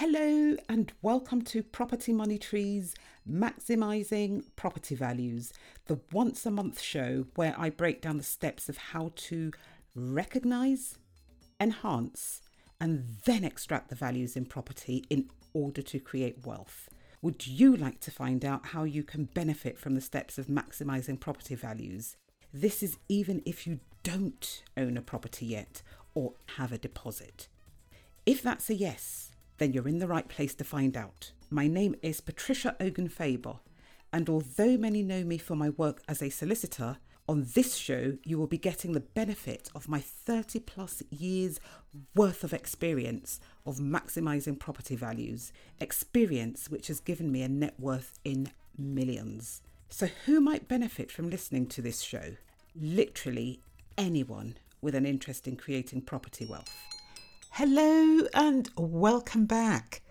Hello and welcome to Property Money Trees Maximizing Property Values, the once a month show where I break down the steps of how to recognize, enhance, and then extract the values in property in order to create wealth. Would you like to find out how you can benefit from the steps of maximizing property values? This is even if you don't own a property yet or have a deposit. If that's a yes, then you're in the right place to find out. My name is Patricia Ogan Faber, and although many know me for my work as a solicitor, on this show you will be getting the benefit of my 30 plus years worth of experience of maximizing property values, experience which has given me a net worth in millions. So, who might benefit from listening to this show? Literally anyone with an interest in creating property wealth. Hello and welcome back.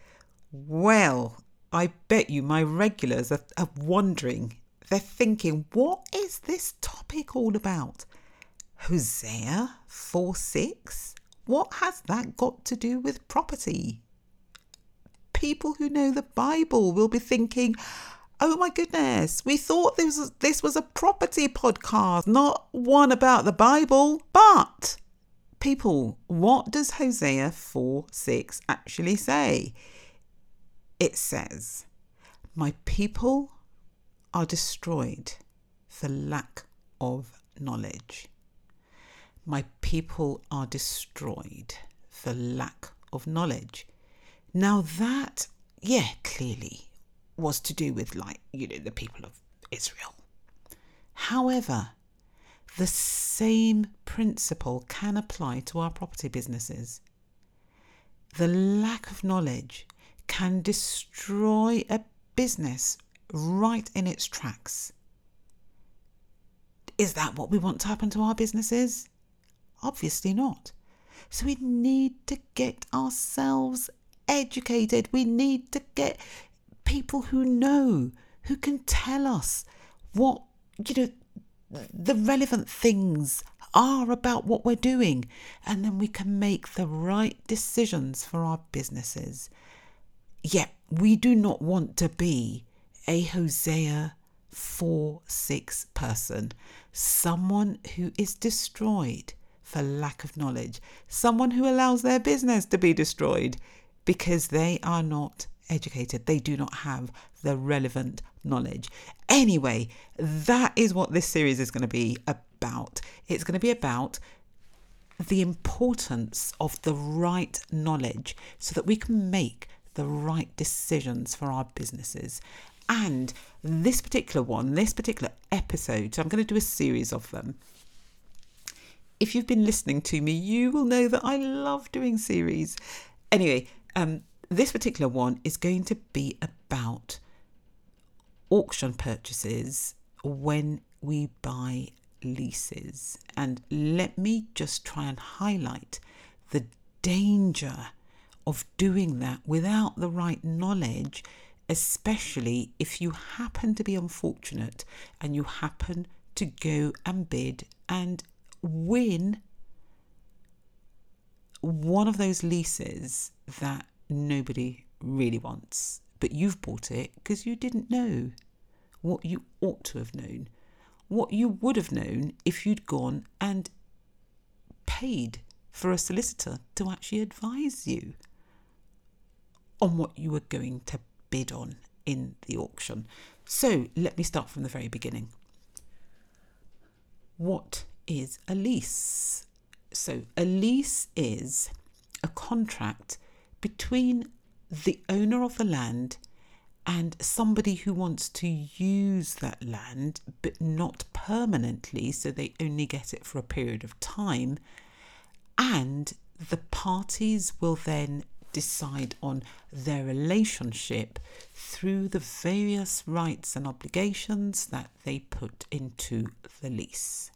Well, I bet you my regulars are, are, wondering. They're thinking, what is this topic all about? Hosea 4 6? What has that got to do with property? People who know the Bible will be thinking, oh my goodness, we thought this was, this was a property podcast, not one about the Bible. But people, what does Hosea 4 6 actually say? It says, My people are destroyed for lack of knowledge. My people are destroyed for lack of knowledge. Now, that, yeah, clearly was to do with, like, you know, the people of Israel. However, the same principle can apply to our property businesses. The lack of knowledge can destroy a business right in its tracks. Is that what we want to happen to our businesses? Obviously not. So we need to get ourselves educated. We need to get people who know, who can tell us what, you know, the relevant things are about what we're doing, and then we can make the right decisions for our businesses. Yet, we do not want to be a Hosea 4 6 person, someone who is destroyed for lack of knowledge, someone who allows their business to be destroyed because they are not educated, they do not have the relevant knowledge. Anyway, that is what this series is going to be about. It's going to be about the importance of the right knowledge so that we can make the right decisions for our businesses. And this particular one, this particular episode, so I'm going to do a series of them. If you've been listening to me, you will know that I love doing series. Anyway, um, this particular one is going to be about auction purchases when we buy leases. And let me just try and highlight the danger of doing that without the right knowledge, especially if you happen to be unfortunate and you happen to go and bid and win one of those leases that nobody really wants, but you've bought it because you didn't know what you ought to have known, what you would have known if you'd gone and paid for a solicitor to actually advise you on what you were going to bid on in the auction. So let me start from the very beginning. What is a lease? So, a lease is a contract between the owner of the land and somebody who wants to use that land but not permanently, so they only get it for a period of time. And the parties will then decide on their relationship through the various rights and obligations that they put into the lease.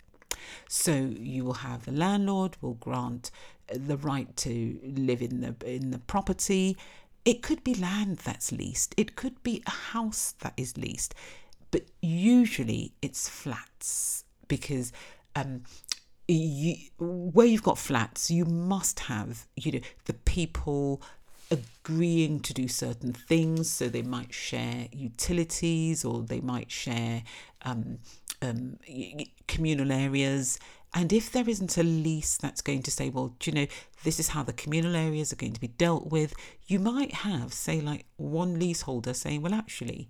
So you will have the landlord will grant the right to live in the in the property. It could be land that's leased. It could be a house that is leased, but usually it's flats because um, you, where you've got flats, you must have you know the people agreeing to do certain things. So they might share utilities or they might share um, um, communal areas. And if there isn't a lease that's going to say, well, do you know, this is how the communal areas are going to be dealt with, you might have, say, like one leaseholder saying, well, actually,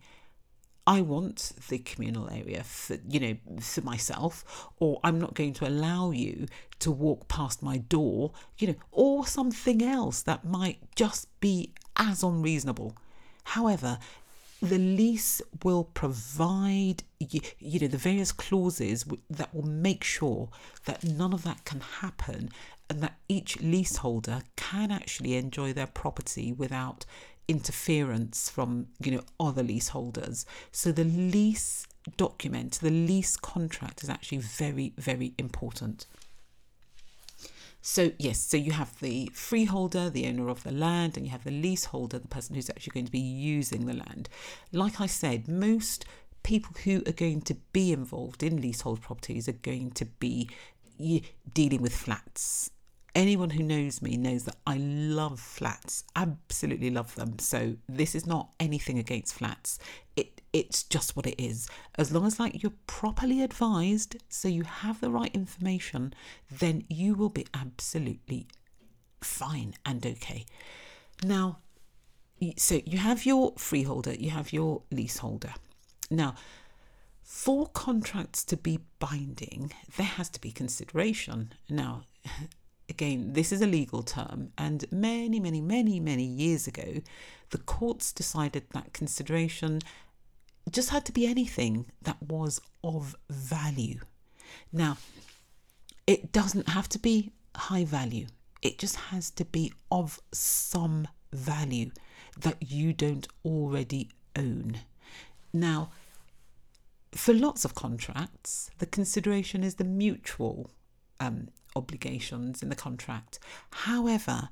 I want the communal area for you know for myself, or I'm not going to allow you to walk past my door, you know, or something else that might just be as unreasonable. However, the lease will provide you, you know the various clauses that will make sure that none of that can happen and that each leaseholder can actually enjoy their property without interference from you know other leaseholders. So the lease document the lease contract is actually very very important so, yes, so you have the freeholder, the owner of the land, and you have the leaseholder, the person who's actually going to be using the land. Like I said, most people who are going to be involved in leasehold properties are going to be dealing with flats anyone who knows me knows that I love flats, absolutely love them. So this is not anything against flats. It it's just what it is. As long as like you're properly advised, so you have the right information, then you will be absolutely fine and okay. Now, so you have your freeholder, you have your leaseholder. Now, for contracts to be binding, there has to be consideration. Now, again, this is a legal term, and many, many, many, many years ago, the courts decided that consideration just had to be anything that was of value. Now, it doesn't have to be high value, it just has to be of some value that you don't already own. Now, for lots of contracts, the consideration is the mutual um, obligations in the contract. However,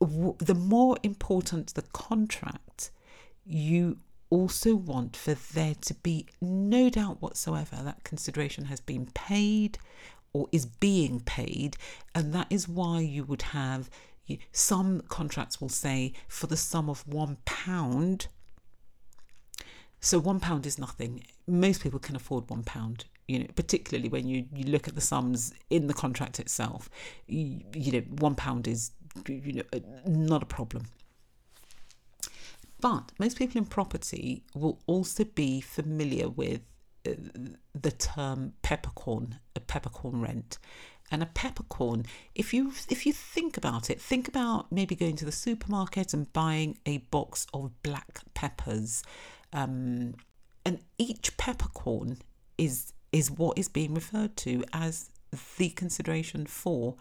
w- the more important the contract, you also want for there to be no doubt whatsoever that consideration has been paid or is being paid, and that is why you would have some contracts will say for the sum of one pound. So one pound is nothing. Most people can afford one pound you know, particularly when you, you look at the sums in the contract itself, you, you know, one pound is, you know, not a problem. But most people in property will also be familiar with uh, the term peppercorn, a peppercorn rent. And a peppercorn, if you if you think about it, think about maybe going to the supermarket and buying a box of black peppers. Um, and each peppercorn is is what is being referred to as the consideration for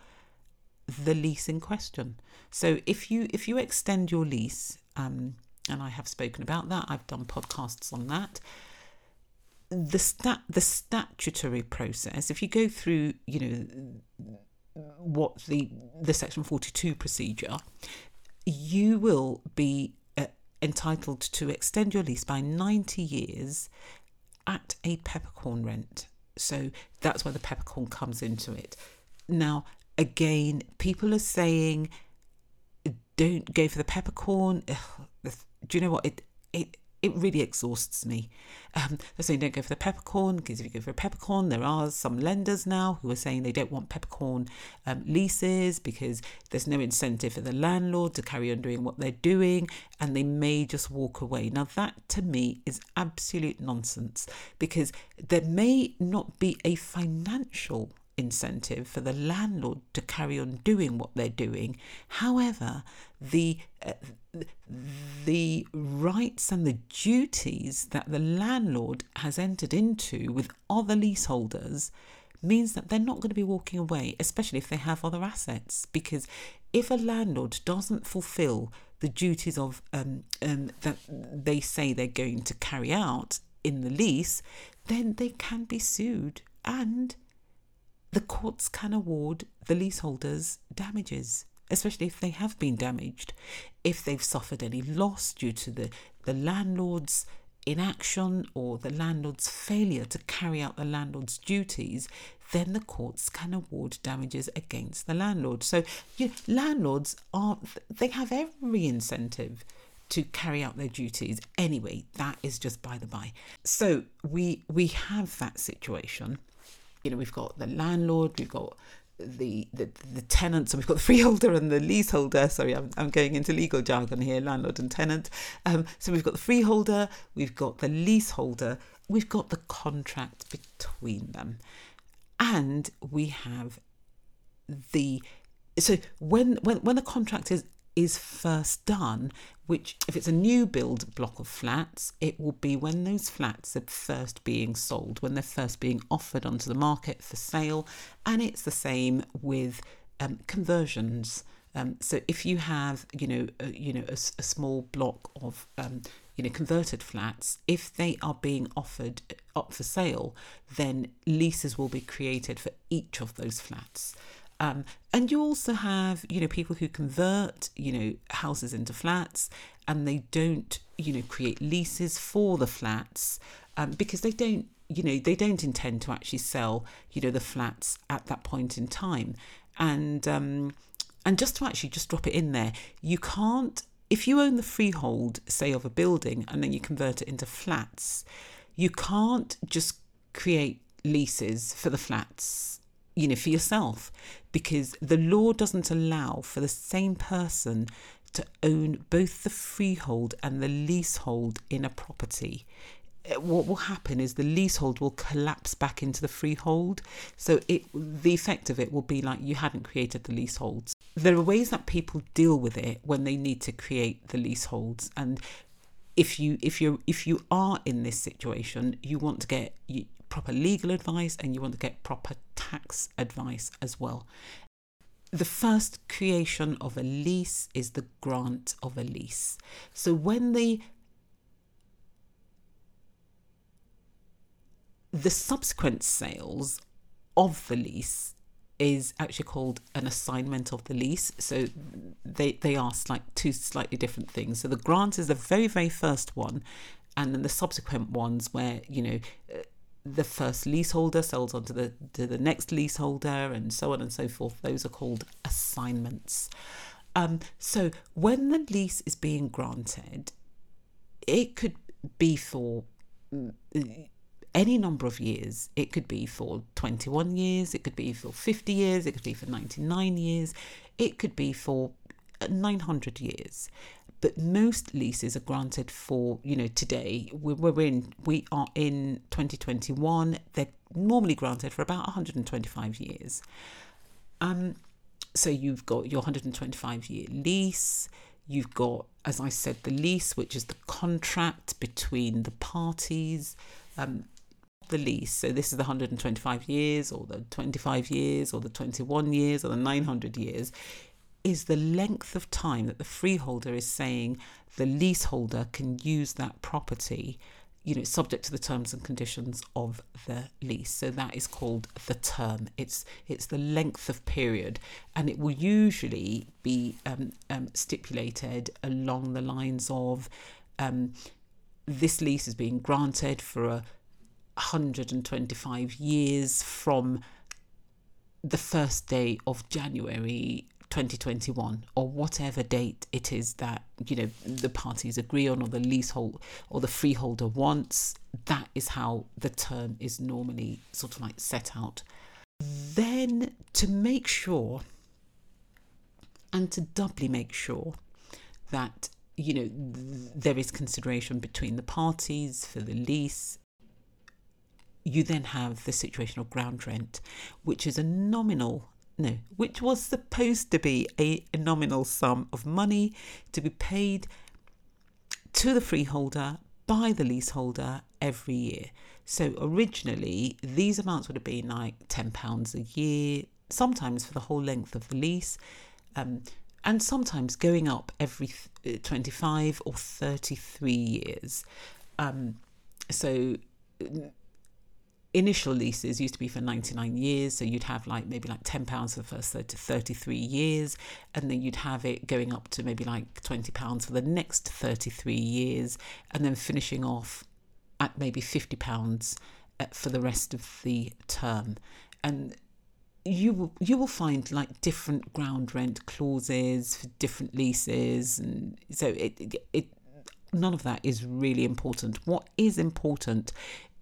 the lease in question. So if you if you extend your lease, um, and I have spoken about that, I've done podcasts on that. The stat the statutory process. If you go through, you know, what the the Section Forty Two procedure, you will be uh, entitled to extend your lease by ninety years at a peppercorn rent. So that's where the peppercorn comes into it. Now, again, people are saying don't go for the peppercorn. Ugh, do you know what? It it it really exhausts me. Um, they're saying don't go for the peppercorn because if you go for a peppercorn, there are some lenders now who are saying they don't want peppercorn um, leases because there's no incentive for the landlord to carry on doing what they're doing and they may just walk away. Now, that to me is absolute nonsense because there may not be a financial incentive for the landlord to carry on doing what they're doing. However, the uh, the rights and the duties that the landlord has entered into with other leaseholders means that they're not going to be walking away, especially if they have other assets. Because if a landlord doesn't fulfill the duties of um, um, that they say they're going to carry out in the lease, then they can be sued and the courts can award the leaseholders damages, especially if they have been damaged, if they've suffered any loss due to the, the landlord's inaction or the landlord's failure to carry out the landlord's duties, then the courts can award damages against the landlord. So you landlords are they have every incentive to carry out their duties anyway. That is just by the by. So we we have that situation. You know, we've got the landlord, we've got the, the the tenants, and we've got the freeholder and the leaseholder. Sorry, I'm, I'm going into legal jargon here, landlord and tenant. Um, so we've got the freeholder, we've got the leaseholder, we've got the contract between them, and we have the so when when when the contract is is first done, which if it's a new build block of flats, it will be when those flats are first being sold, when they're first being offered onto the market for sale, and it's the same with um, conversions. Um, so if you have, you know, a, you know, a, a small block of, um, you know, converted flats, if they are being offered up for sale, then leases will be created for each of those flats. Um, and you also have, you know, people who convert, you know, houses into flats and they don't, you know, create leases for the flats um, because they don't, you know, they don't intend to actually sell, you know, the flats at that point in time. And um, and just to actually just drop it in there, you can't if you own the freehold, say of a building, and then you convert it into flats, you can't just create leases for the flats you know, for yourself, because the law doesn't allow for the same person to own both the freehold and the leasehold in a property. Eh, what will happen is the leasehold will collapse back into the freehold. So it the effect of it will be like you hadn't created the leaseholds. There are ways that people deal with it when they need to create the leaseholds and if you if you if you are in this situation you want to get proper legal advice and you want to get proper tax advice as well. The first creation of a lease is the grant of a lease. So when the the subsequent sales of the lease is actually called an assignment of the lease. So they they are like two slightly different things. So the grant is the very very first one, and then the subsequent ones where you know the first leaseholder sells on to the to the next leaseholder and so on and so forth. Those are called assignments. Um, so when the lease is being granted it could be for mm, any number of years. It could be for 21 years it could be for 50 years it could be for 99 years it could be for 900 years but most leases are granted for you know today. We're, we're in we are in 2021 they're normally granted for about 125 years. Um so you've got your 125 year lease. You've got as i said the lease which is the contract between the parties um the lease. So this is the 125 years or the 25 years or the 21 years or the 900 years is the length of time that the freeholder is saying the leaseholder can use that property you know subject to the terms and conditions of the lease. So that is called the term. It's it's the length of period. And it will usually be um, um, stipulated along the lines of um, this lease is being granted for a 125 years from the first day of January 2021 or whatever date it is that you know the parties agree on or the leasehold or the freeholder wants that is how the term is normally sort of like set out. Then to make sure and to doubly make sure that you know there is consideration between the parties for the lease you then have the situation of ground rent which is a nominal no, which was supposed to be a, a nominal sum of money to be paid to the freeholder by the leaseholder every year. So originally, these amounts would have been like £10 a year, sometimes for the whole length of the lease, um, and sometimes going up every uh, 25 or 33 years. Um, so initial leases used to be for 99 years so you'd have like maybe like 10 pounds for the first 30, 33 years and then you'd have it going up to maybe like 20 pounds for the next 33 years and then finishing off at maybe £50 uh, for the rest of the term. And you will you will find like different ground rent clauses for different leases and so it, it, it none of that is really important what is important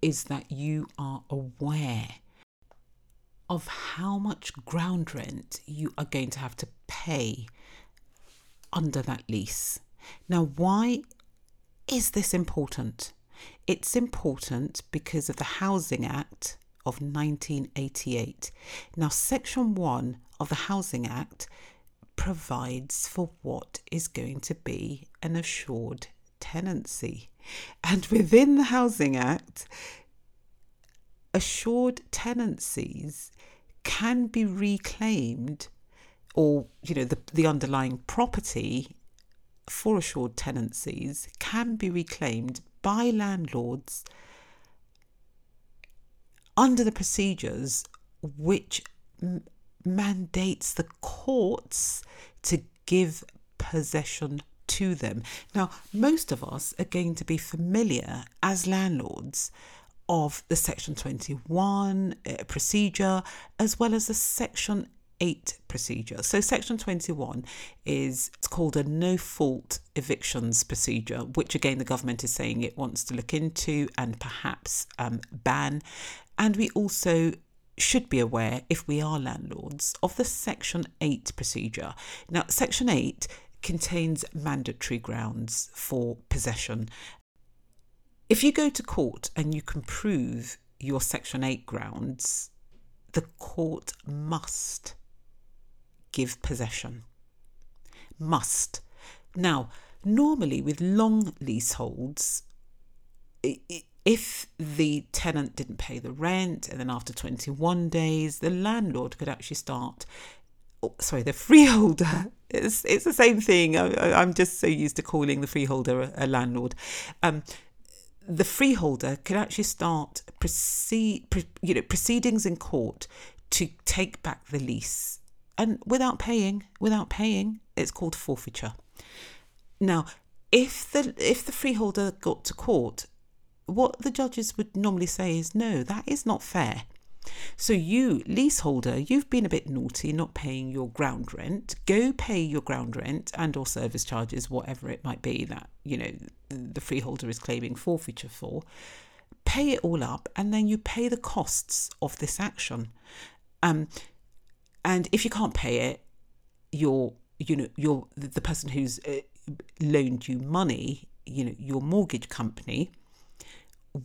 is that you are aware of how much ground rent you are going to have to pay under that lease now why is this important it's important because of the housing act of 1988. Now, Section 1 of the Housing Act provides for what is going to be an assured tenancy. And within the Housing Act, assured tenancies can be reclaimed or you know the, the underlying property for assured tenancies can be reclaimed by landlords under the procedures which m- mandates the courts to give possession to them. Now, most of us are going to be familiar as landlords of the Section 21 uh, procedure as well as the Section 8 procedure. So, Section 21 is it's called a no fault evictions procedure, which again the government is saying it wants to look into and perhaps um, ban. And we also should be aware, if we are landlords, of the Section 8 procedure. Now, Section 8 contains mandatory grounds for possession. If you go to court and you can prove your Section 8 grounds, the court must give possession. Must. Now, normally with long leaseholds, if the tenant didn't pay the rent and then after 21 days the landlord could actually start sorry the freeholder. It's it's the same thing. I, am just so used to calling the freeholder a, a landlord. Um, the freeholder could actually start proceed pre, you know proceedings in court to take back the lease and without paying without paying it's called forfeiture. Now if the if the freeholder got to court what the judges would normally say is no, that is not fair. So, you, leaseholder, you've been a bit naughty not paying your ground rent. Go pay your ground rent and or service charges, whatever it might be that, you know, the freeholder is claiming forfeiture for. Pay it all up and then you pay the costs of this action. Um, and if you can't pay it, your, you know, your the person who's uh, loaned you money, you know, your mortgage company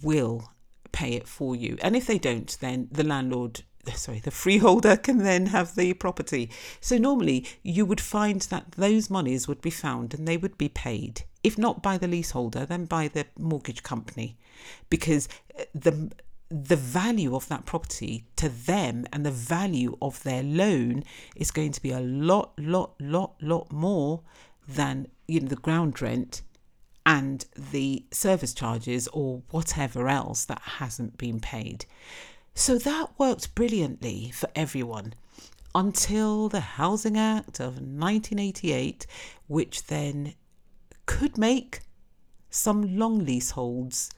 will pay it for you. And if they don't, then the landlord, sorry, the freeholder can then have the property. So normally you would find that those monies would be found and they would be paid, if not by the leaseholder, then by the mortgage company, because uh, the the value of that property to them and the value of their loan is going to be a lot, lot, lot, lot more than you know the ground rent and the service charges or whatever else that hasn't been paid. So that worked brilliantly for everyone until the Housing Act of 1988, which then could make some long leaseholds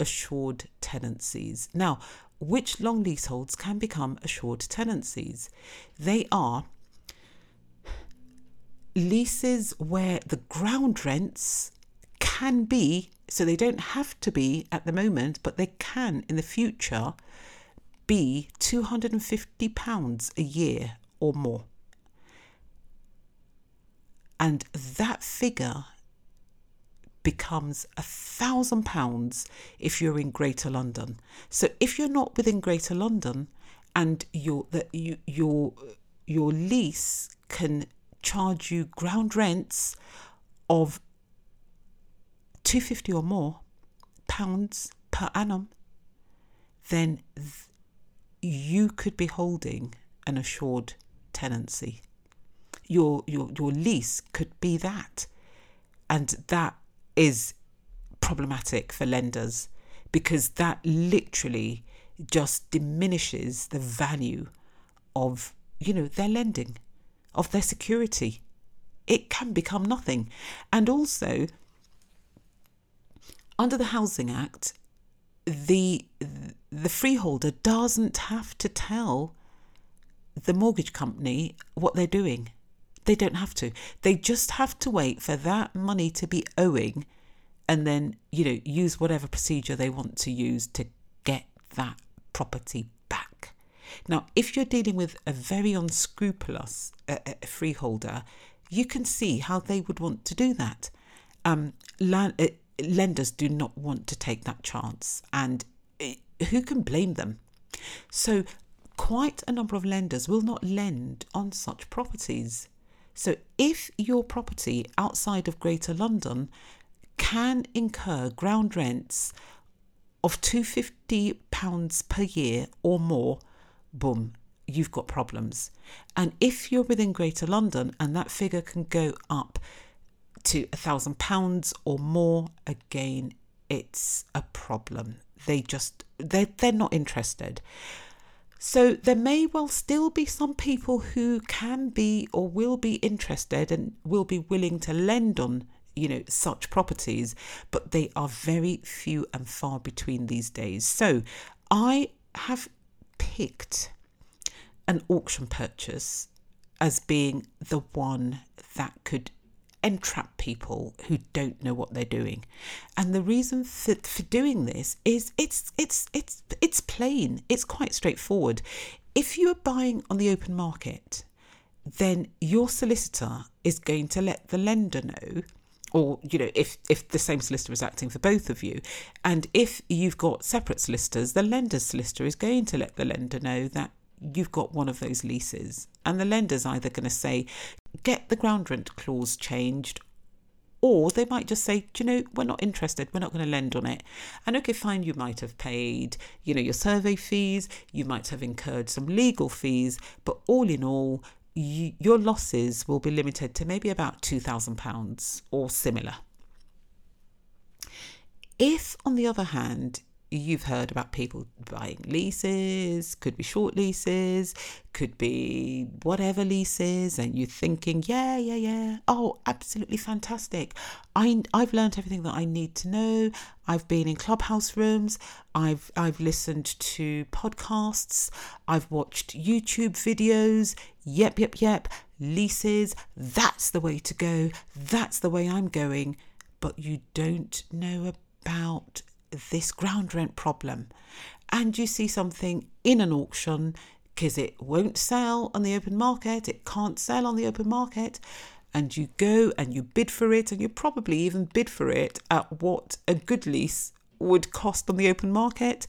assured tenancies. Now, which long leaseholds can become assured tenancies? They are leases where the ground rents can be, so they don't have to be at the moment, but they can in the future be £250 a year or more. And that figure becomes a thousand pounds if you're in Greater London. So if you're not within Greater London and your that you your your lease can charge you ground rents of 250 or more pounds per annum, then th- you could be holding an assured tenancy. Your, your, your lease could be that. And that is problematic for lenders because that literally just diminishes the value of, you know, their lending, of their security. It can become nothing. And also, under the Housing Act, the the freeholder doesn't have to tell the mortgage company what they're doing. They don't have to. They just have to wait for that money to be owing and then, you know, use whatever procedure they want to use to get that property back. Now, if you're dealing with a very unscrupulous uh, uh, freeholder, you can see how they would want to do that. Um, land, uh, lenders do not want to take that chance, and uh, who can blame them? So, quite a number of lenders will not lend on such properties. So, if your property outside of Greater London can incur ground rents of £250 per year or more, boom, you've got problems. And if you're within Greater London and that figure can go up to a thousand pounds or more, again, it's a problem. They just they they're not interested. So there may well still be some people who can be or will be interested and will be willing to lend on you know such properties but they are very few and far between these days so i have picked an auction purchase as being the one that could entrap people who don't know what they're doing. And the reason for, for doing this is it's it's it's it's plain. It's quite straightforward. If you are buying on the open market then your solicitor is going to let the lender know or you know if if the same solicitor is acting for both of you. And if you've got separate solicitors the lender's solicitor is going to let the lender know that you've got one of those leases and the lender's either going to say get the ground rent clause changed or they might just say, Do you know, we're not interested, we're not going to lend on it. And okay, fine, you might have paid, you know, your survey fees, you might have incurred some legal fees, but all in all, you, your losses will be limited to maybe about £2,000 or similar. If, on the other hand, you've heard about people buying leases, could be short leases, could be whatever leases, and you're thinking, yeah, yeah, yeah, oh, absolutely fantastic. I, I've learned everything that I need to know. I've been in clubhouse rooms, I've, I've listened to podcasts, I've watched YouTube videos. Yep, yep, yep, leases, that's the way to go, that's the way I'm going. But you don't know about this ground rent problem and you see something in an auction because it won't sell on the open market, it can't sell on the open market, and you go and you bid for it, and you probably even bid for it at what a good lease would cost on the open market.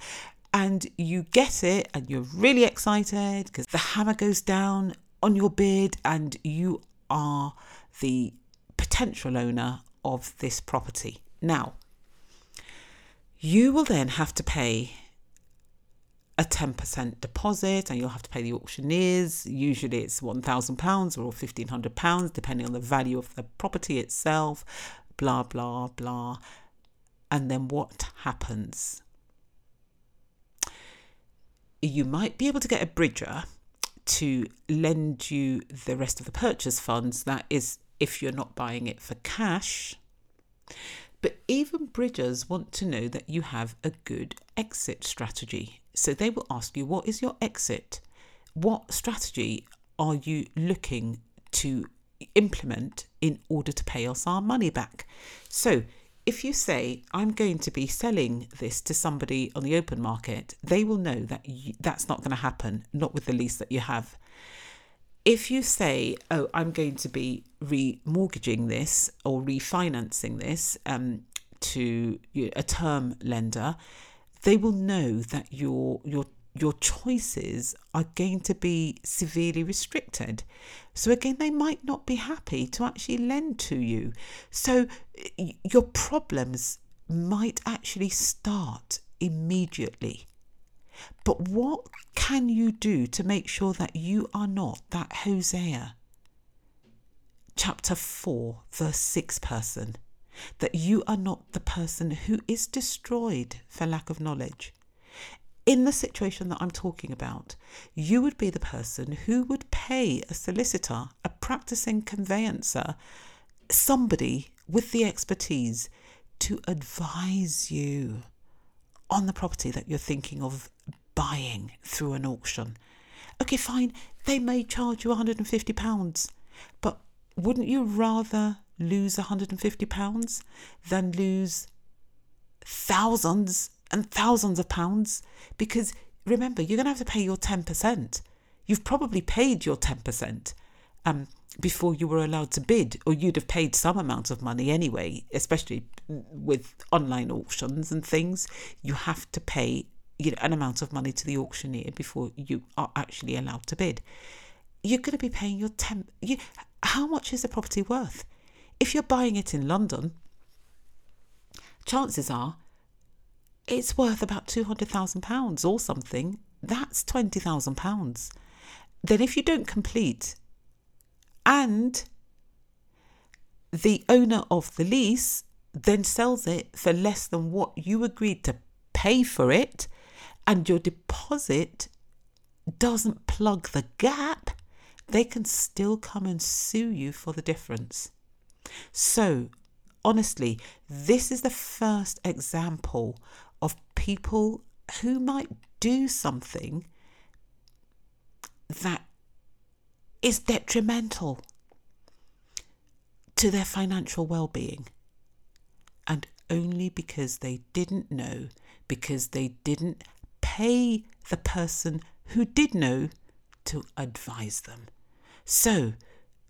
And you get it, and you're really excited because the hammer goes down on your bid, and you are the potential owner of this property. Now, you will then have to pay a 10% deposit and you'll have to pay the auctioneers. Usually it's £1,000 or £1,500, depending on the value of the property itself, blah, blah, blah. And then what happens? You might be able to get a bridger to lend you the rest of the purchase funds. That is, if you're not buying it for cash. But even bridgers want to know that you have a good exit strategy. So they will ask you, What is your exit? What strategy are you looking to implement in order to pay us our money back? So if you say, I'm going to be selling this to somebody on the open market, they will know that you, that's not going to happen, not with the lease that you have if you say, "Oh, I'm going to be remortgaging this or refinancing this um, to a term lender," they will know that your your your choices are going to be severely restricted. So again, they might not be happy to actually lend to you. So your problems might actually start immediately. But what can you do to make sure that you are not that Hosea? Chapter 4, verse 6 person. That you are not the person who is destroyed for lack of knowledge. In the situation that I'm talking about, you would be the person who would pay a solicitor, a practicing conveyancer, somebody with the expertise to advise you on the property that you're thinking of buying through an auction. Okay, fine, they may charge you £150, but wouldn't you rather lose £150 than lose thousands and thousands of pounds? Because remember, you're going to have to pay your 10%. You've probably paid your 10% um, before you were allowed to bid, or you'd have paid some amount of money anyway, especially with online auctions and things. You have to pay you know, an amount of money to the auctioneer before you are actually allowed to bid. You're going to be paying your 10 you, how much is the property worth? If you're buying it in London, chances are it's worth about £200,000 or something. That's £20,000. Then, if you don't complete and the owner of the lease then sells it for less than what you agreed to pay for it, and your deposit doesn't plug the gap, they can still come and sue you for the difference. So, honestly, this is the first example of people who might do something that is detrimental to their financial well being. And only because they didn't know, because they didn't pay the person who did know to advise them. So,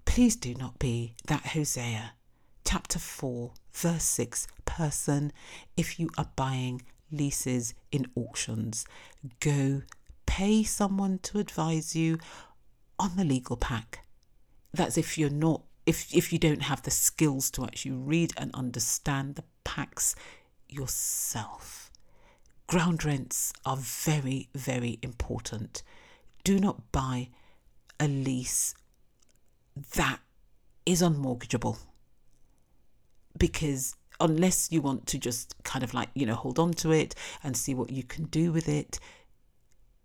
please do not be that Hosea, chapter 4, verse 6 person if you are buying leases in auctions. Go pay someone to advise you on the legal pack. That's if you're not if if you don't have the skills to actually read and understand the packs yourself. Ground rents are very, very important. Do not buy a lease that is unmortgageable because unless you want to just kind of like, you know, hold on to it and see what you can do with it,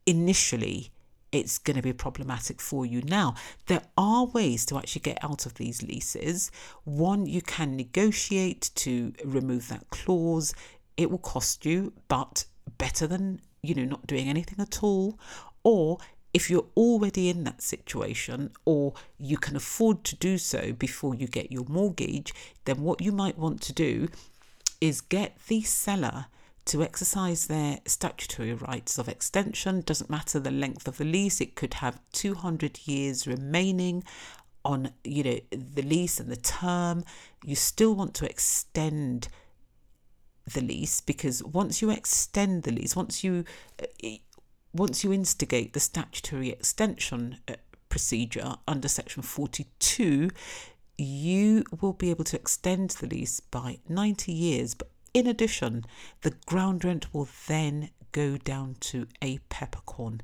initially it's going to be problematic for you. Now, there are ways to actually get out of these leases. One, you can negotiate to remove that clause. It will cost you, but better than, you know, not doing anything at all. Or if you're already in that situation or you can afford to do so before you get your mortgage, then what you might want to do is get the seller to exercise their statutory rights of extension. Doesn't matter the length of the lease, it could have 200 years remaining on you know the lease and the term. You still want to extend the lease because once you extend the lease, once you uh, once you instigate the statutory extension uh, procedure under section 42, you will be able to extend the lease by 90 years. But in addition, the ground rent will then go down to a peppercorn.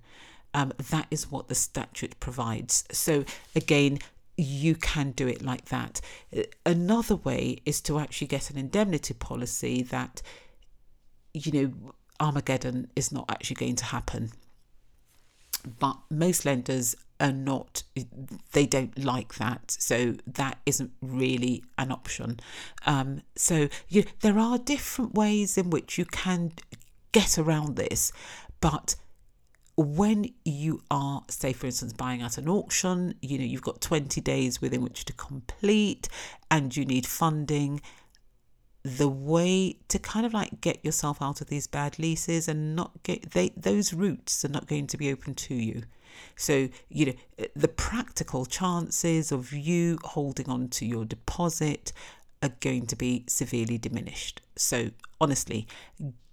Um, that is what the statute provides. So, again, you can do it like that. Another way is to actually get an indemnity policy that, you know, Armageddon is not actually going to happen. But most lenders are not, they don't like that. So that isn't really an option. Um, so you, there are different ways in which you can get around this. But when you are, say, for instance, buying at an auction, you know, you've got 20 days within which to complete and you need funding the way to kind of like get yourself out of these bad leases and not get they those routes are not going to be open to you so you know eh, the practical chances of you holding on to your deposit are going to be severely diminished. So honestly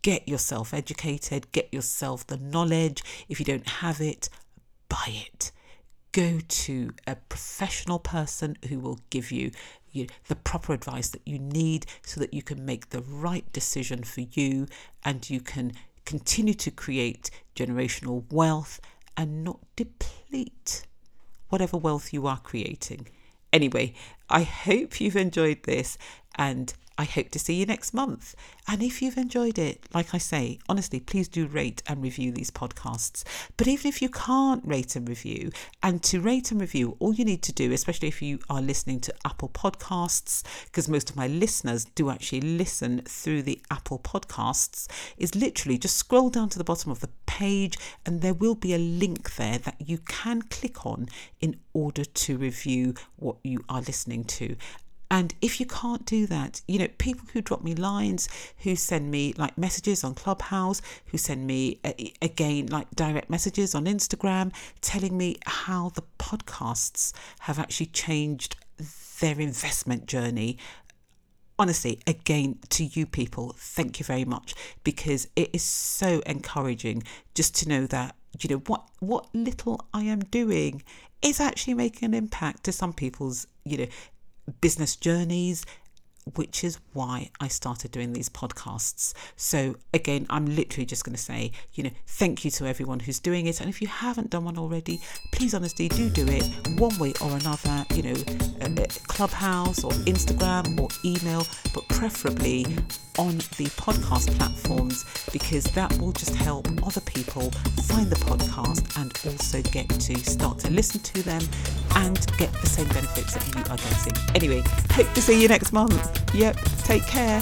get yourself educated get yourself the knowledge. If you don't have it buy it. Go to a professional person who will give you you the proper advice that you need so that you can make the right decision for you and you can continue to create generational wealth and not deplete whatever wealth you are creating. Anyway, I hope you've enjoyed this And I hope to see you next month. And if you've enjoyed it, like I say, honestly, please do rate and review these podcasts. But even if you can't rate and review, and to rate and review, all you need to do, especially if you are listening to Apple Podcasts, because most of my listeners do actually listen through the Apple Podcasts, is literally just scroll down to the bottom of the page and there will be a link there that you can click on in order to review what you are listening to. And if you can't do that, you know, people who drop me lines, who send me like messages on Clubhouse, who send me uh, again like direct messages on Instagram, telling me how the podcasts have actually changed their investment journey. Honestly, again, to you people, thank you very much because it is so encouraging just to know that you know what what little I am doing is actually making an impact to some people's you know business journeys, which is why I started doing these podcasts. So, again, I'm literally just going to say, you know, thank you to everyone who's doing it. And if you haven't done one already, please, honestly, do do it one way or another, you know, uh, Clubhouse or Instagram or email, but preferably on the podcast platforms because that will just help other people find the podcast and also get to start to listen to them and get the same benefits that you are getting. Anyway, hope to see you next month. Yep, take care.